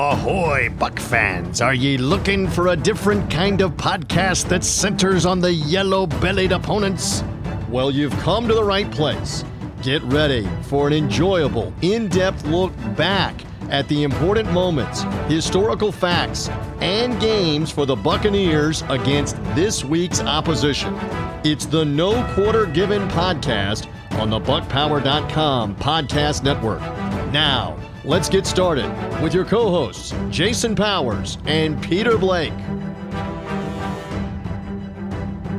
Ahoy, Buc fans! Are ye looking for a different kind of podcast that centers on the yellow bellied opponents? Well, you've come to the right place. Get ready for an enjoyable, in depth look back at the important moments, historical facts, and games for the Buccaneers against this week's opposition. It's the No Quarter Given podcast on the BucPower.com podcast network. Now, let's get started with your co hosts, Jason Powers and Peter Blake.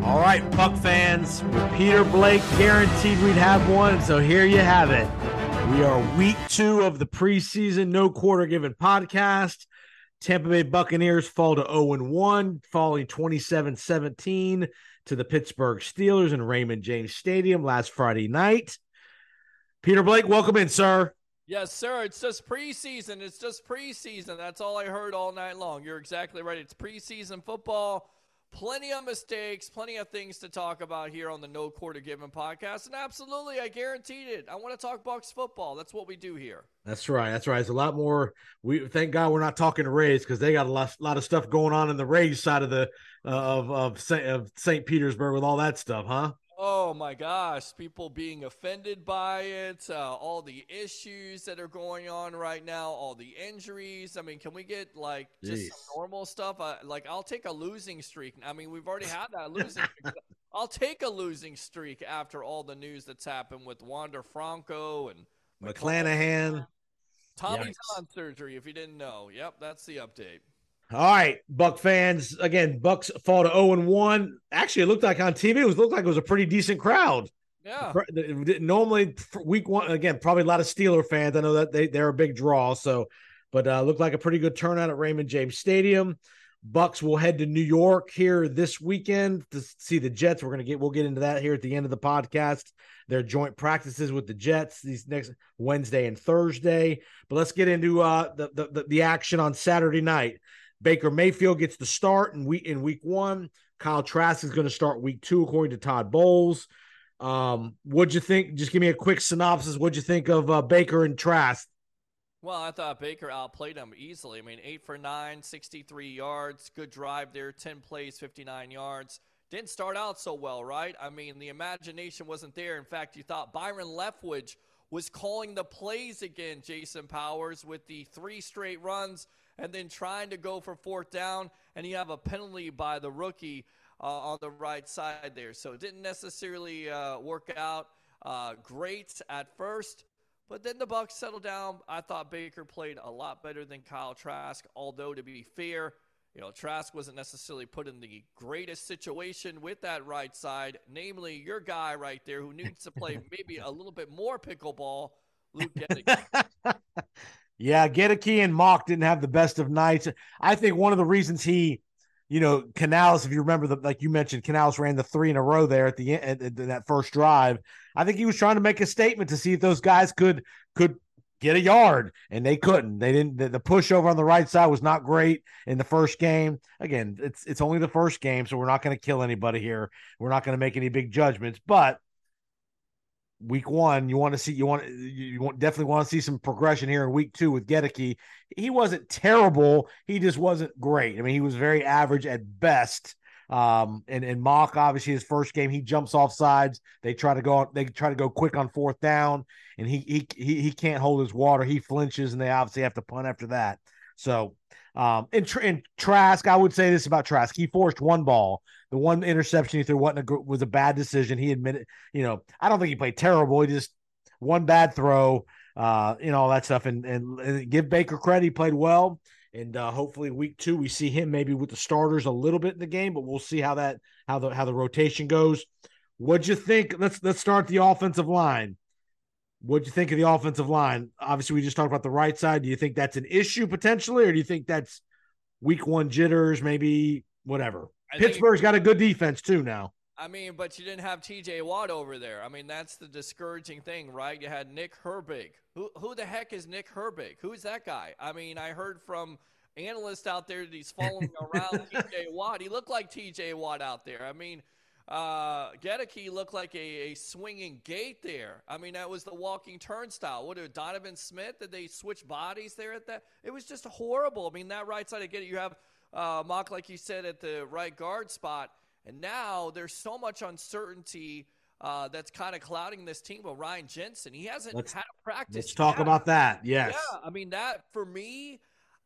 All right, Buc fans, with Peter Blake guaranteed we'd have one. So here you have it. We are week two of the preseason No Quarter Given podcast. Tampa Bay Buccaneers fall to 0 1, falling 27 17 to the Pittsburgh Steelers in Raymond James Stadium last Friday night. Peter Blake, welcome in, sir. Yes, sir. It's just preseason. It's just preseason. That's all I heard all night long. You're exactly right. It's preseason football. Plenty of mistakes, plenty of things to talk about here on the No Quarter Given podcast. And absolutely, I guaranteed it. I want to talk Bucs football. That's what we do here. That's right. That's right. It's a lot more. We thank God we're not talking to Rays because they got a lot, lot of stuff going on in the Rays side of the uh, of of Saint, of St. Petersburg with all that stuff, huh? Oh my gosh, people being offended by it, uh, all the issues that are going on right now, all the injuries. I mean, can we get like just normal stuff? Uh, like, I'll take a losing streak. I mean, we've already had that losing. I'll take a losing streak after all the news that's happened with Wander Franco and McClanahan. Tommy John surgery, if you didn't know. Yep, that's the update. All right, Buc fans. Again, Bucs fall to 0 and 1. Actually, it looked like on TV, it was looked like it was a pretty decent crowd. Yeah. Normally, week one, again, probably a lot of Steeler fans. I know that they, they're a big draw. So, but uh, looked like a pretty good turnout at Raymond James Stadium. Bucs will head to New York here this weekend to see the Jets. We're gonna get we'll get into that here at the end of the podcast. Their joint practices with the Jets these next Wednesday and Thursday. But let's get into uh, the, the the action on Saturday night. Baker Mayfield gets the start in week in week one. Kyle Trask is going to start week two, according to Todd Bowles. Um, what'd you think? Just give me a quick synopsis. What'd you think of uh, Baker and Trask? Well, I thought Baker outplayed him easily. I mean, eight for nine, 63 yards, good drive there, 10 plays, 59 yards. Didn't start out so well, right? I mean, the imagination wasn't there. In fact, you thought Byron Leftwich was calling the plays again, Jason Powers, with the three straight runs and then trying to go for fourth down, and you have a penalty by the rookie uh, on the right side there. So it didn't necessarily uh, work out uh, great at first. But then the Bucs settled down. I thought Baker played a lot better than Kyle Trask. Although to be fair, you know Trask wasn't necessarily put in the greatest situation with that right side, namely your guy right there who needs to play maybe a little bit more pickleball, Luke Goedeke. Yeah, Goedeke and Mauch didn't have the best of nights. I think one of the reasons he, you know, Canales, if you remember, the like you mentioned, Canales ran the three in a row there at the end in that first drive. I think he was trying to make a statement to see if those guys could could get a yard, and they couldn't. They didn't. The, the push over on the right side was not great in the first game. Again, it's it's only the first game, so we're not going to kill anybody here. We're not going to make any big judgments, but week one, you want to see you want you want definitely want to see some progression here in week two with Goedeke. He wasn't terrible, he just wasn't great. I mean, he was very average at best. Um, and and Mauch obviously his first game he jumps off sides. They try to go they try to go quick on fourth down, and he he he, he can't hold his water. He flinches, and they obviously have to punt after that. So um, and, and Trask, I would say this about Trask. He forced one ball. The one interception he threw wasn't a, was a bad decision. He admitted, you know, I don't think he played terrible. He just one bad throw, uh, you know, all that stuff. And, and, and give Baker credit. He played well. And uh, hopefully week two, we see him maybe with the starters a little bit in the game, but we'll see how that, how the, how the rotation goes. What'd you think? Let's, let's start the offensive line. What'd you think of the offensive line? Obviously, we just talked about the right side. Do you think that's an issue potentially, or do you think that's week one jitters, maybe whatever? I Pittsburgh's got a good defense too now. I mean, but you didn't have TJ Watt over there. I mean, that's the discouraging thing, right? You had Nick Herbig. Who who the heck is Nick Herbig? Who's that guy? I mean, I heard from analysts out there that he's following around TJ Watt. He looked like TJ Watt out there. I mean, uh, Goedeke looked like a, a swinging gate there. I mean, that was the walking turnstile. What did Donovan Smith? Did they switch bodies there at that? It was just horrible. I mean, that right side, I get it. You have uh, Mauch, like you said, at the right guard spot. And now there's so much uncertainty uh, that's kind of clouding this team with Ryan Jensen. He hasn't let's, had a practice. Let's talk yet. about that. Yes. Yeah. I mean, that for me,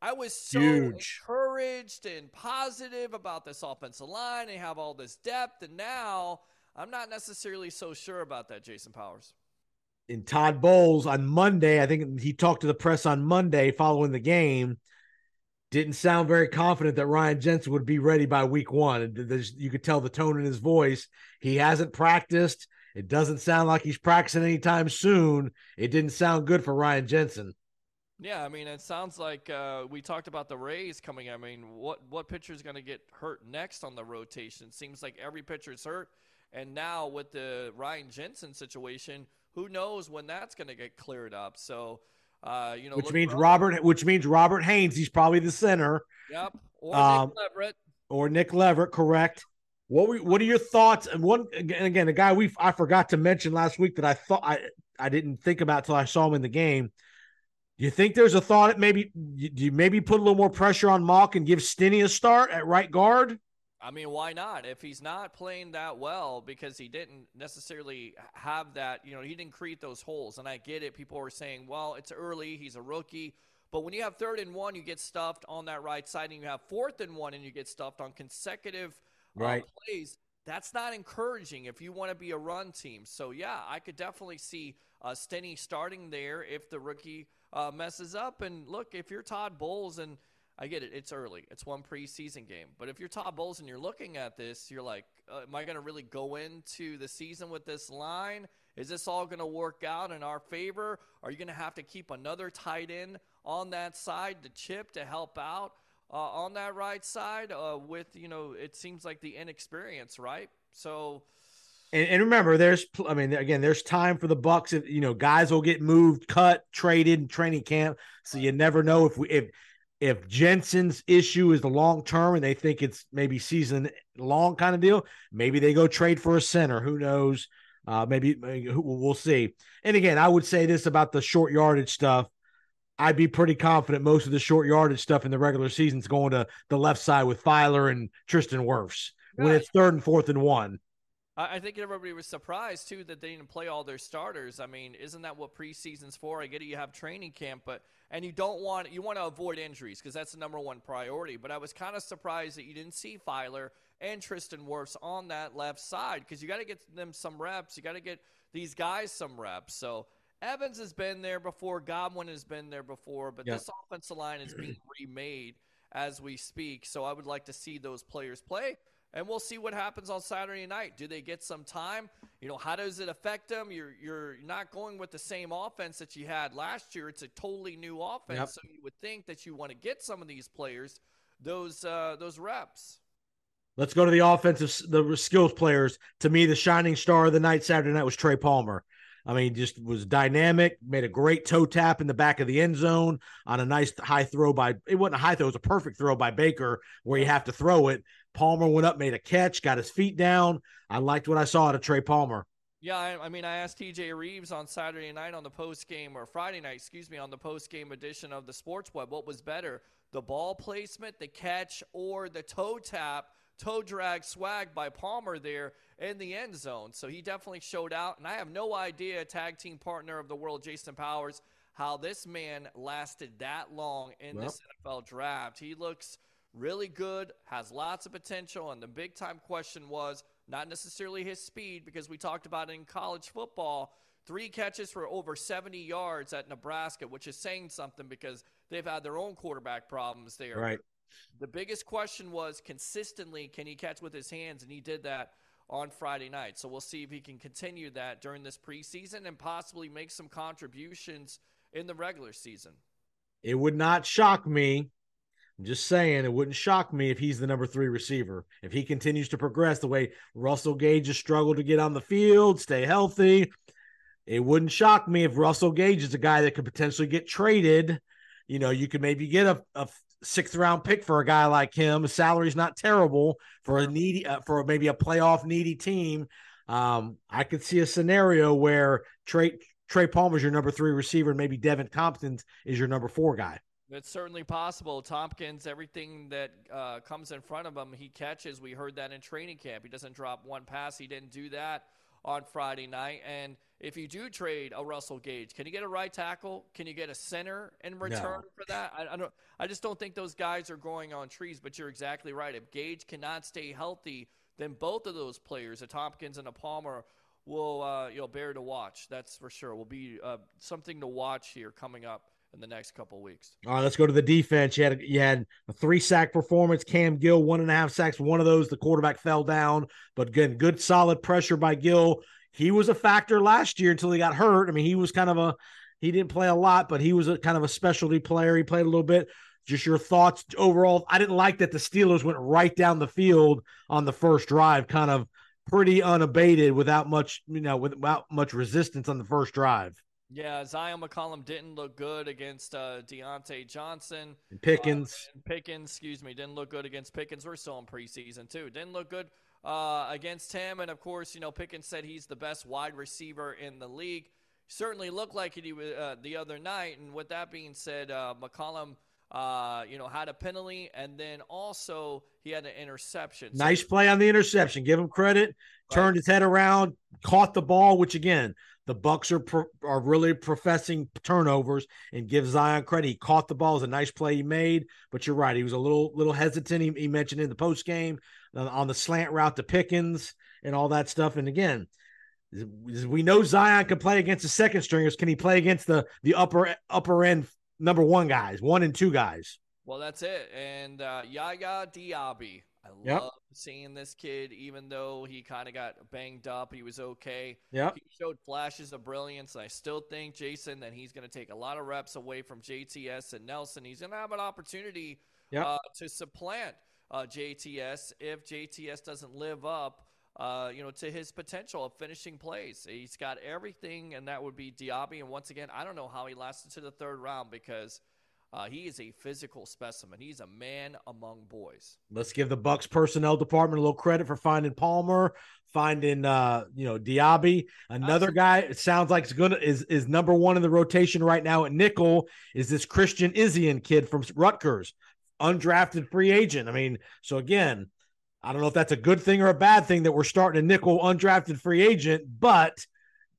I was so Huge. encouraged and positive about this offensive line. They have all this depth. And now I'm not necessarily so sure about that, Jason Powers. In Todd Bowles on Monday, I think he talked to the press on Monday following the game didn't sound very confident that Ryan Jensen would be ready by week one. There's, you could tell the tone in his voice. He hasn't practiced. It doesn't sound like he's practicing anytime soon. It didn't sound good for Ryan Jensen. Yeah, I mean, it sounds like uh, we talked about the Rays coming. I mean, what what pitcher is going to get hurt next on the rotation? Seems like every pitcher is hurt, and now with the Ryan Jensen situation, who knows when that's going to get cleared up? So uh, you know, which means Robert, which means Robert Hainsey. He's probably the center. Yep. Or Um, Nick Leverett. or Nick Leverett, correct? What were, what are your thoughts? And one again, again, a guy we I forgot to mention last week that I thought I I didn't think about till I saw him in the game. Do you think there's a thought that maybe you, you maybe put a little more pressure on Mauch and give Stinnie a start at right guard? I mean, why not? If he's not playing that well because he didn't necessarily have that, you know, he didn't create those holes. And I get it. People are saying, well, it's early. He's a rookie. But when you have third and one, you get stuffed on that right side, and you have fourth and one, and you get stuffed on consecutive uh, plays. That's not encouraging if you want to be a run team. So yeah, I could definitely see uh, Stinnie starting there if the rookie uh, messes up. And look, if you're Todd Bowles, and I get it, it's early, it's one preseason game. But if you're Todd Bowles and you're looking at this, you're like, uh, am I going to really go into the season with this line? Is this all going to work out in our favor? Are you going to have to keep another tight end on that side to chip to help out? uh, on that right side uh, with you know it seems like the inexperience right so And, and remember, there's I mean, again, there's time for the Bucs. If you know, guys will get moved, cut, traded in training camp. So you never know if we if if Jensen's issue is the long term and they think it's maybe season long kind of deal, maybe they go trade for a center. Who knows? Uh, maybe, maybe we'll see. And again, I would say this about the short yardage stuff. I'd be pretty confident most of the short yardage stuff in the regular season is going to the left side with Feiler and Tristan Wirfs when it's third and fourth and one. I I think everybody was surprised too that they didn't play all their starters. I mean, isn't that what preseason's for? I get it, you have training camp, but and you don't want you want to avoid injuries because that's the number one priority. But I was kind of surprised that you didn't see Feiler and Tristan Wirfs on that left side because you got to get them some reps. You got to get these guys some reps. So Evans has been there before. Godwin has been there before, but Yeah. this offensive line is being remade as we speak. So I would like to see those players play and we'll see what happens on Saturday night. Do they get some time? You know, how does it affect them? You're you're not going with the same offense that you had last year. It's a totally new offense, Yep. so you would think that you want to get some of these players those uh, those reps. Let's go to the offensive, the skills players. To me, the shining star of the night Saturday night was Trey Palmer. I mean, just was dynamic, made a great toe tap in the back of the end zone on a nice high throw by, it wasn't a high throw, it was a perfect throw by Baker where you have to throw it. Palmer went up, made a catch, got his feet down. I liked what I saw out of Trey Palmer. Yeah, I, I mean, I asked TJ Rives on Saturday night on the post game or Friday night, excuse me, on the post game edition of the Sports Web, what was better, the ball placement, the catch, or the toe tap, toe drag swag by Palmer there in the end zone. So he definitely showed out, and I have no idea, tag team partner of the world, Jason Powers, how this man lasted that long in Well. this NFL draft. He looks really good, has lots of potential, and the big time question was not necessarily his speed because we talked about it in college football. Three catches for over 70 yards at Nebraska, which is saying something because they've had their own quarterback problems there. Right. The biggest question was consistently can he catch with his hands, and he did that on Friday night. So we'll see if he can continue that during this preseason and possibly make some contributions in the regular season. It would not shock me. I'm just saying, it wouldn't shock me if he's the number three receiver. If he continues to progress the way Russell Gage has struggled to get on the field, stay healthy, it wouldn't shock me if Russell Gage is a guy that could potentially get traded. You know, you could maybe get a, a sixth round pick for a guy like him. His salary's not terrible for a needy uh, for maybe a playoff needy team. Um, I could see a scenario where Trey Trey Palmer's your number three receiver, and maybe Deven Thompkins is your number four guy. It's certainly possible. Thompkins, everything that uh, comes in front of him, he catches. We heard that in training camp. He doesn't drop one pass. He didn't do that on Friday night. And if you do trade a Russell Gage, can you get a right tackle? Can you get a center in return no. for that? I, I, don't. I just don't think those guys are growing on trees. But you're exactly right. If Gage cannot stay healthy, then both of those players, a Thompkins and a Palmer, will uh, you know bear to watch. That's for sure. Will be uh, something to watch here coming up in the next couple weeks. All right, let's go to the defense. You had you had a three sack performance. Cam Gill one and a half sacks. One of those the quarterback fell down, but again, good solid pressure by Gill. He was a factor last year until he got hurt. I mean, he was kind of a he didn't play a lot, but he was a kind of a specialty player. He played a little bit. Just your thoughts overall. I didn't like that the Steelers went right down the field on the first drive, kind of pretty unabated without much, you know, without much resistance on the first drive. Yeah, Zyon McCollum didn't look good against uh, Diontae Johnson. And Pickens. Uh, Pickens, excuse me, didn't look good against Pickens. We're still in preseason, too. Didn't look good uh, against him. And, of course, you know, Pickens said he's the best wide receiver in the league. Certainly looked like it uh, the other night. And with that being said, uh, McCollum – uh, you know, had a penalty, and then also he had an interception. Nice play on the interception. Give him credit. Right. Turned his head around, caught the ball, which again, the Bucs are pro- are really professing turnovers and give Zyon credit. He caught the ball. It was a nice play he made, but you're right. He was a little little hesitant. He, he mentioned in the post game uh, on the slant route to Pickens and all that stuff. And again, we know Zyon can play against the second stringers. Can he play against the the upper upper end number one guys, one and two guys. Well, that's it. And uh, Yaya Diaby. I yep. love seeing this kid, even though he kind of got banged up. He was okay. Yeah. He showed flashes of brilliance. I still think, Jason, that he's going to take a lot of reps away from JTS and Nelson. He's going to have an opportunity yep. uh, to supplant uh, JTS if JTS doesn't live up uh, you know, to his potential of finishing plays. He's got everything, and that would be Diaby. And once again, I don't know how he lasted to the third round because uh, he is a physical specimen. He's a man among boys. Let's give the Bucs personnel department a little credit for finding Palmer, finding uh, you know Diaby. Another guy it sounds like is gonna is is number one in the rotation right now at nickel is this Christian Izien kid from Rutgers, undrafted free agent. I mean, so again, I don't know if that's a good thing or a bad thing that we're starting a nickel undrafted free agent, but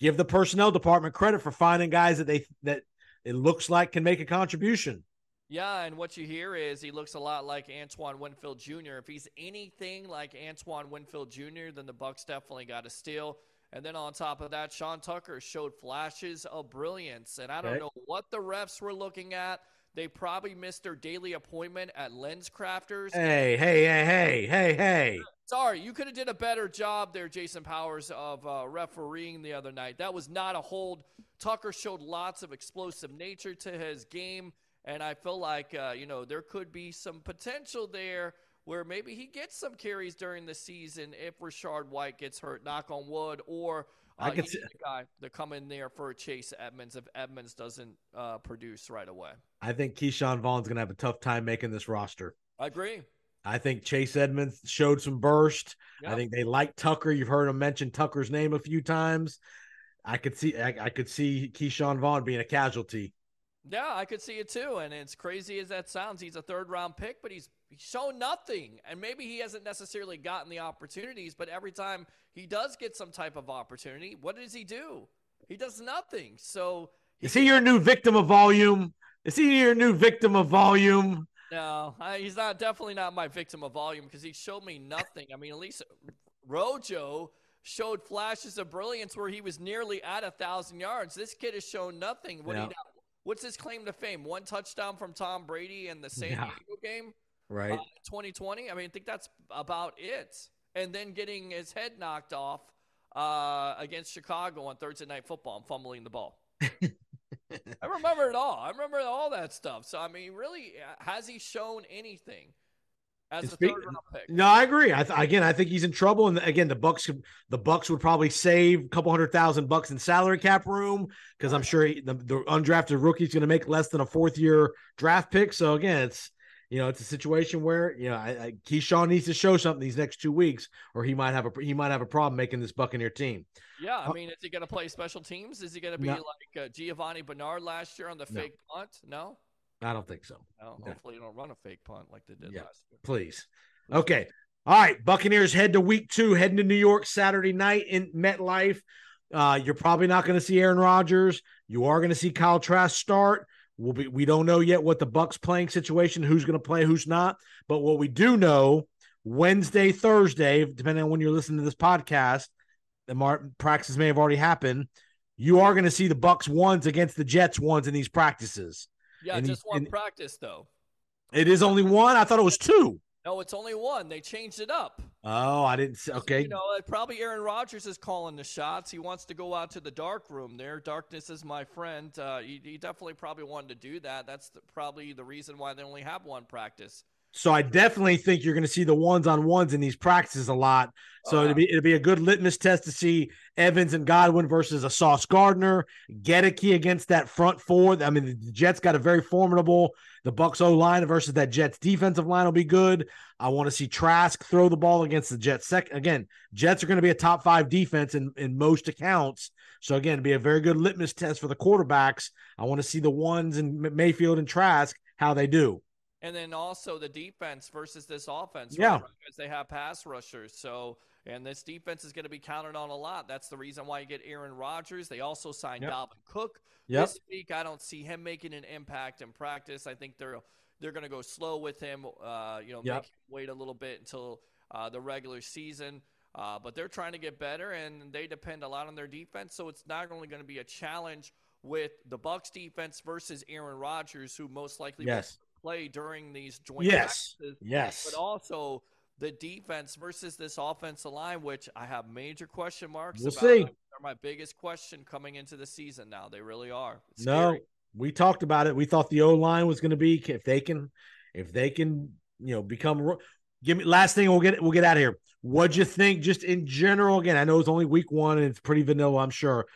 give the personnel department credit for finding guys that they that it looks like can make a contribution. Yeah, and what you hear is he looks a lot like Antoine Winfield Jr. If he's anything like Antoine Winfield Jr., then the Bucs definitely got to steal. And then on top of that, Sean Tucker showed flashes of brilliance. And I don't okay. know what the refs were looking at. They probably missed their daily appointment at Lens Crafters. Hey, hey, hey, hey, hey, hey. Sorry, you could have did a better job there, Jason Powers, of uh, refereeing the other night. That was not a hold. Tucker showed lots of explosive nature to his game, and I feel like uh, you know there could be some potential there where maybe he gets some carries during the season if Rachaad White gets hurt. Knock on wood, or I could see the guy to come in there for Chase Edmonds if Edmonds doesn't uh, produce right away. I think Ke'Shawn Vaughn's going to have a tough time making this roster. I agree. I think Chase Edmonds showed some burst. Yep. I think they like Tucker. You've heard him mention Tucker's name a few times. I could see I, I could see Ke'Shawn Vaughn being a casualty. Yeah, I could see it too. And as crazy as that sounds, he's a third round pick, but he's, shown nothing. And maybe he hasn't necessarily gotten the opportunities, but every time he does get some type of opportunity, what does he do? He does nothing. So he is he your new victim of volume? Is he your new victim of volume? No, I, he's not. Definitely not my victim of volume because he showed me nothing. I mean, at least Rojo showed flashes of brilliance where he was nearly at a thousand yards. This kid has shown nothing. What yeah. he, what's his claim to fame? One touchdown from Tom Brady in the San yeah. Diego game, right? Uh, 2020. I mean, I think that's about it. And then getting his head knocked off uh, against Chicago on Thursday Night Football and fumbling the ball. I remember it all. I remember all that stuff. So I mean, really, uh, has he shown anything? As a third round pick. No, I agree. I th- again, I think he's in trouble. And again, the Bucs, the Bucs would probably save a couple hundred thousand bucks in salary cap room because I'm sure he, the, the undrafted rookie is going to make less than a fourth year draft pick. So again, it's you know, it's a situation where you know I, I, Ke'Shawn needs to show something these next two weeks, or he might have a he might have a problem making this Buccaneer team. Yeah, I uh, mean, is he going to play special teams? Is he going to be no. like uh, Giovani Bernard last year on the no. fake punt? No, I don't think so. No, hopefully, you don't run a fake punt like they did yeah, last year. Please. Okay. All right. Buccaneers head to week two, heading to New York Saturday night in MetLife. Uh, you're probably not going to see Aaron Rodgers. You are going to see Kyle Trask start. We'll be, we don't know yet what the Bucs playing situation, who's going to play, who's not. But what we do know, Wednesday, Thursday, depending on when you're listening to this podcast, the mar- practices may have already happened. You are going to see the Bucs ones against the Jets ones in these practices. Yeah, and just one practice though. It is only one. I thought it was two. No, it's only one. They changed it up. Oh, I didn't see. Okay. You know, probably Aaron Rodgers is calling the shots. He wants to go out to the dark room there. Darkness is my friend. Uh, he, he, definitely probably wanted to do that. That's the, probably the reason why they only have one practice. So I definitely think you're going to see the ones on ones in these practices a lot. So uh, it'll be it'll be a good litmus test to see Evans and Godwin versus a Sauce Gardner, Goedeke against that front four. I mean, the Jets got a very formidable. The Bucs O line versus that Jets defensive line will be good. I want to see Trask throw the ball against the Jets. Second, again, Jets are going to be a top five defense in in most accounts. So again, be a very good litmus test for the quarterbacks. I want to see the ones in Mayfield and Trask how they do and then also the defense versus this offense. Yeah, because they have pass rushers. So and this defense is going to be counted on a lot. That's the reason why you get Aaron Rodgers. They also signed yep. Dalvin Cook yep. this week. I don't see him making an impact in practice. I think they're they're going to go slow with him. Uh, you know, yep. wait a little bit until uh, the regular season. Uh, but they're trying to get better, and they depend a lot on their defense. So it's not only going to be a challenge with the Bucs defense versus Aaron Rodgers, who most likely yes play during these joint yes. practices. Yes. But also the defense versus this offensive line, which I have major question marks we'll about. See. They're my biggest question coming into the season now. They really are. It's no, scary. we talked about it. We thought the O line was going to be if they can, if they can, you know, become. Give me last thing. We'll get we'll get out of here. What'd you think, just in general? Again, I know it's only week one and it's pretty vanilla. I'm sure.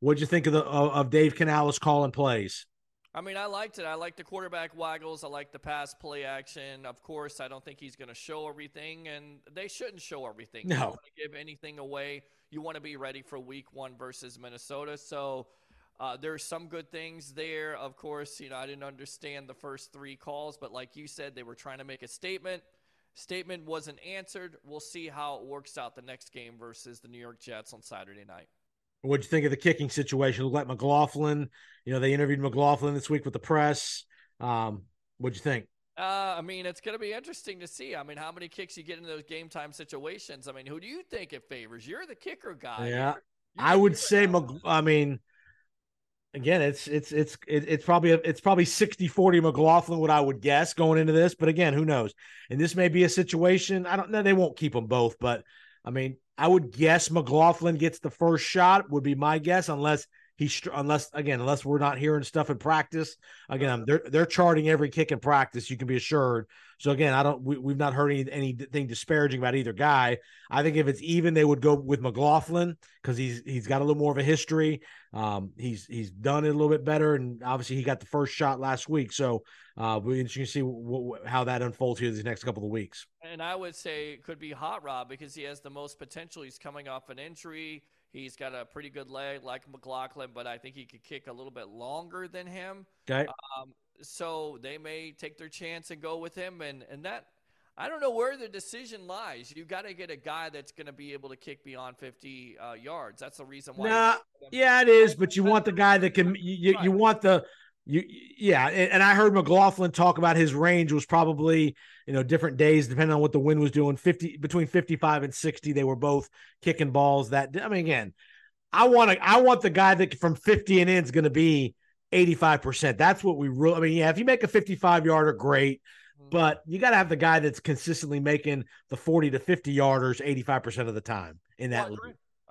What'd you think of the of, of Dave Canales calling plays? I mean, I liked it. I like the quarterback waggles. I like the pass play action. Of course, I don't think he's going to show everything, and they shouldn't show everything. No. You don't want to give anything away. You want to be ready for week one versus Minnesota. So uh, there's some good things there. Of course, you know, I didn't understand the first three calls, but like you said, they were trying to make a statement. Statement wasn't answered. We'll see how it works out the next game versus the New York Jets on Saturday night. What'd you think of the kicking situation? Like McLaughlin. You know, they interviewed McLaughlin this week with the press. Um, what'd you think? Uh, I mean, it's going to be interesting to see. I mean, how many kicks you get in those game time situations. I mean, who do you think it favors? You're the kicker guy. Yeah, you're, you're I would say. Mc, I mean, again, it's it's it's it's probably it's probably 60-40 McLaughlin, what I would guess going into this. But again, who knows? And this may be a situation. I don't know. They won't keep them both, but I mean, I would guess McLaughlin gets the first shot. Would be my guess, unless he unless again unless we're not hearing stuff in practice. Again, they're they're charting every kick in practice. You can be assured. So again, I don't we, we've not heard any, anything disparaging about either guy. I think if it's even, they would go with McLaughlin because he's he's got a little more of a history. Um, he's he's done it a little bit better, and obviously he got the first shot last week. So uh, we interesting to see w- w- how that unfolds here these next couple of weeks. And I would say it could be Hot Rod because he has the most potential. He's coming off an injury. He's got a pretty good leg like McLaughlin, but I think he could kick a little bit longer than him. Okay. Um, so they may take their chance and go with him, and and that I don't know where the decision lies. You got to get a guy that's going to be able to kick beyond 50 uh, yards. That's the reason why. Nah, yeah, it is. But you want the guy that can. You, you want the you yeah and i heard mclaughlin talk about his range was probably you know different days depending on what the wind was doing. 50 between 55 and 60 they were both kicking balls that i mean again i want to i want the guy that from 50 and in is going to be 85% that's what we really i mean yeah if you make a 55 yarder great mm-hmm. but you got to have the guy that's consistently making the 40 to 50 yarders 85% of the time in that well,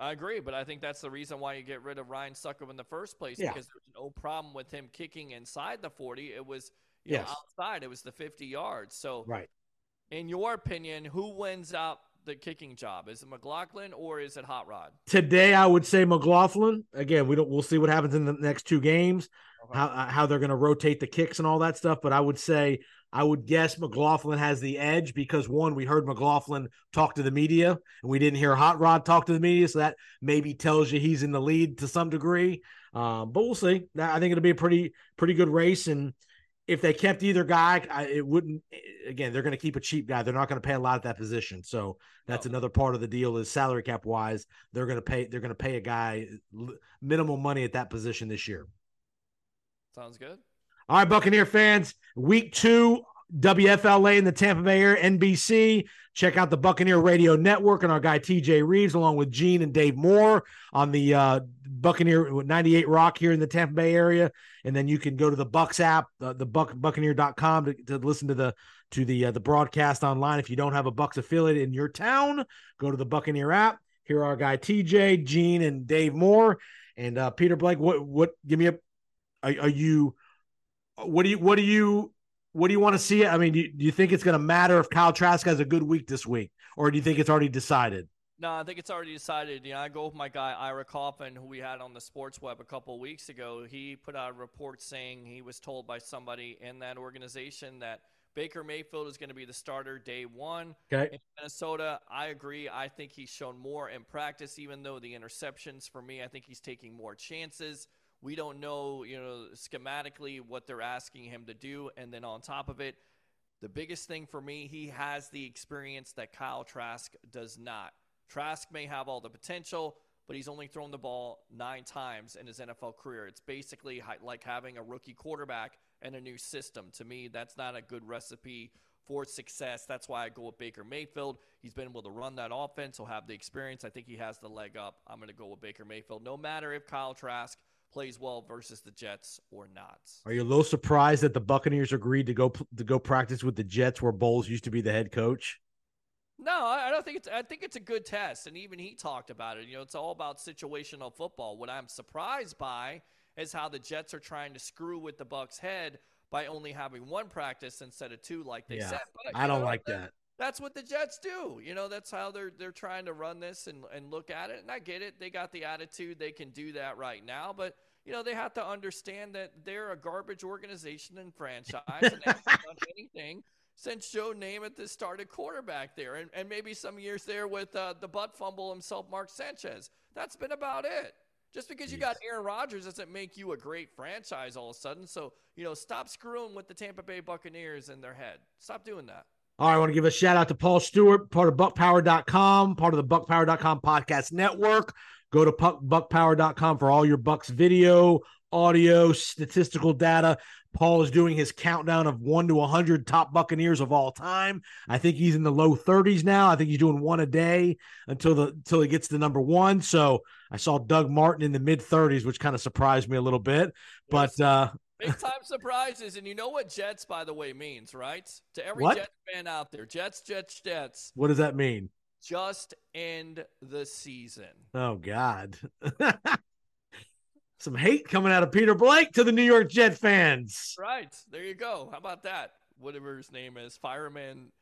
I agree, but I think that's the reason why you get rid of Ryan Succop in the first place yeah. because there's no problem with him kicking inside the 40. It was you yes. know, outside. It was the 50 yards. So, right. In your opinion, who wins out the kicking job? Is it McLaughlin or is it Hot Rod? Today, I would say McLaughlin. Again, we don't. We'll see what happens in the next two games, Okay. how uh, how they're going to rotate the kicks and all that stuff. But I would say I would guess McLaughlin has the edge because one, we heard McLaughlin talk to the media, and we didn't hear Hot Rod talk to the media, so that maybe tells you he's in the lead to some degree. Um, but we'll see. I think it'll be a pretty pretty good race, and if they kept either guy, I, it wouldn't. Again, they're going to keep a cheap guy. They're not going to pay a lot at that position. So that's No. another part of the deal is salary cap wise. They're going to pay. They're going to pay a guy minimal money at that position this year. Sounds good. All right, Buccaneer fans, week two, WFLA in the Tampa Bay area, NBC. Check out the Buccaneer Radio Network and our guy TJ Rives, along with Gene and Dave Moore on the uh, Buccaneer 98 Rock here in the Tampa Bay area. And then you can go to the Bucs app, uh, the Buck Buccaneer.com to, to listen to the to the uh, the broadcast online. If you don't have a Bucs affiliate in your town, go to the Buccaneer app. Here our guy TJ, Gene, and Dave Moore. And uh, Peter Blake, what what give me a are, are you what do you what do you what do you want to see? I mean, do you, do you think it's going to matter if Kyle Trask has a good week this week, or do you think it's already decided? No, I think it's already decided. You know, I go with my guy Ira Coffin, who we had on the Sports Web a couple of weeks ago. He put out a report saying he was told by somebody in that organization that Baker Mayfield is going to be the starter day one Okay, in Minnesota. I agree. I think he's shown more in practice, even though the interceptions for me, I think he's taking more chances. We don't know, you know, schematically what they're asking him to do, and then on top of it, the biggest thing for me, he has the experience that Kyle Trask does not. Trask may have all the potential, but he's only thrown the ball nine times in his NFL career. It's basically like having a rookie quarterback and a new system. To me, that's not a good recipe for success. That's why I go with Baker Mayfield. He's been able to run that offense. He'll have the experience. I think he has the leg up. I'm going to go with Baker Mayfield, no matter if Kyle Trask plays well versus the Jets or not. are you a little surprised that the Buccaneers agreed to go to go practice with the Jets, where Bowles used to be the head coach? No, I don't think it's. I think it's a good test, and even he talked about it. You know, it's all about situational football. What I'm surprised by is how the Jets are trying to screw with the Bucs' head by only having one practice instead of two, like they Yeah, said. But, I don't know, like that. That's what the Jets do. You know, that's how they're they're trying to run this and, and look at it. And I get it. They got the attitude. They can do that right now. But you know, they have to understand that they're a garbage organization and franchise and they haven't done anything since Joe Namath has started quarterback there. And, and maybe some years there with uh, the butt fumble himself, Mark Sanchez. That's been about it. Just because you got Aaron Rodgers doesn't make you a great franchise all of a sudden. So, you know, stop screwing with the Tampa Bay Buccaneers in their head. Stop doing that. All right, I want to give a shout out to Paul Stewart, part of bucpower.com, part of the bucpower.com podcast network. Go to bucpower.com for all your Bucs video, audio, statistical data. Paul is doing his countdown of 1 to 100 top Buccaneers of all time. I think he's in the low 30s now. I think he's doing one a day until the until he gets to number 1. So, I saw Doug Martin in the mid 30s, which kind of surprised me a little bit. But uh Big time surprises. And you know what Jets, by the way, means, right? To every What? Jets fan out there, Jets, Jets, Jets, what does that mean? just end the season. Oh God. Some hate coming out of Peter Blake to the New York Jet fans. Right. There you go. How about that? Whatever his name is. Fireman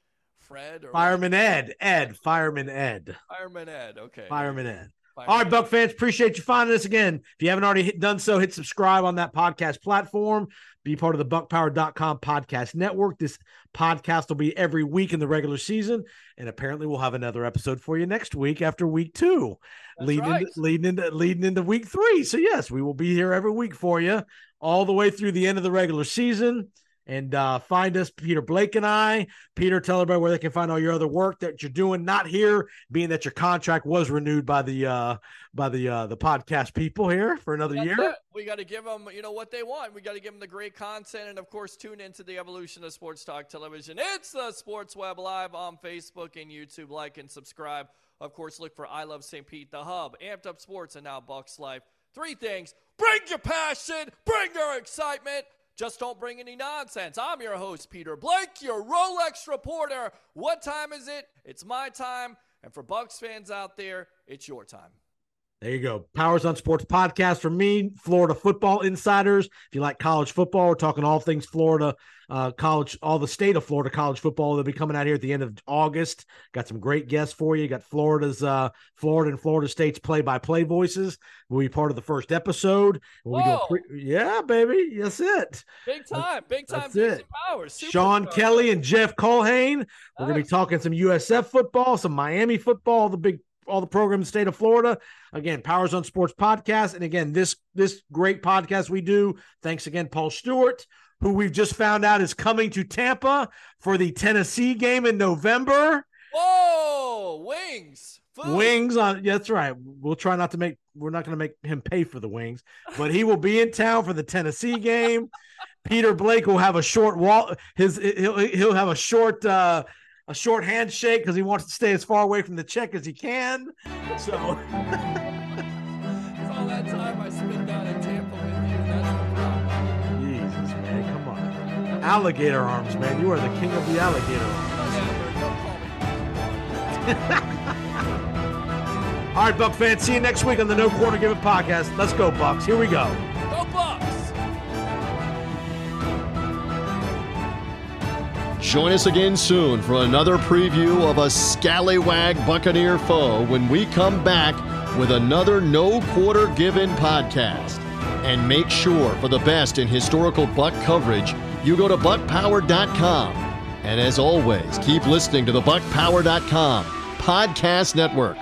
Fred or Fireman Ed. Ed. Fireman Ed. Fireman Ed. Okay. Fireman Ed. Fireman All right, Buc fans, appreciate you finding us again. If you haven't already hit, done so, hit subscribe on that podcast platform. Be part of the bucpower.com podcast network. This podcast will be every week in the regular season. And apparently we'll have another episode for you next week after week two. That's leading right. into, leading into leading into week three. So yes, we will be here every week for you, all the way through the end of the regular season. And uh, find us, Peter Blake and I. Peter, tell everybody where they can find all your other work that you're doing. Not here, being that your contract was renewed by the uh, by the uh, the podcast people here for another That's year. it. We got to give them, you know, what they want. We got to give them the great content, and of course, tune into the evolution of sports talk television. It's the Sports Web Live on Facebook and YouTube. Like and subscribe. Of course, look for I Love St. Pete, the Hub, Amped Up Sports, and now Bucks Life. Three things: bring your passion, bring your excitement. Just don't bring any nonsense. I'm your host, Peter Blake, your Rolex reporter. What time is it? It's my time. And for Bucs fans out there, it's your time. There you go. Powers on Sports podcast for me, Florida football insiders. If you like college football, we're talking all things Florida, uh, college, all the state of Florida college football. They'll be coming out here at the end of August. Got some great guests for you. Got Florida's, uh, Florida and Florida State's play by play voices. We'll be part of the first episode. We'll Whoa. Pre- yeah, baby. That's it. Big time. Big time. That's it. Powers. Super Sean. Kelly and Jeff Culhane. Nice. We're going to be talking some USF football, some Miami football, the big all the programs in the state of Florida. Again, Powers on Sports podcast. And again, this this great podcast we do. Thanks again, Paul Stewart, who we've just found out is coming to Tampa for the Tennessee game in November. Whoa, wings. Food. Wings on yeah, that's right. We'll try not to make we're not going to make him pay for the wings, but he will be in town for the Tennessee game. Peter Blake will have a short wall his he'll he'll have a short uh a short handshake because he wants to stay as far away from the check as he can. So. all that time I spent down in Tampa with you. That's the problem. Jesus, man, come on. Alligator arms, man. You are the king of the alligator arms. all right, Buc fans. See you next week on the No Quarter Given podcast. Let's go, Bucs. Here we go. Join us again soon for another preview of a scallywag Buccaneer foe when we come back with another No Quarter Given podcast. And make sure for the best in historical Buc coverage, you go to bucpower.com. And as always, keep listening to the bucpower.com podcast network.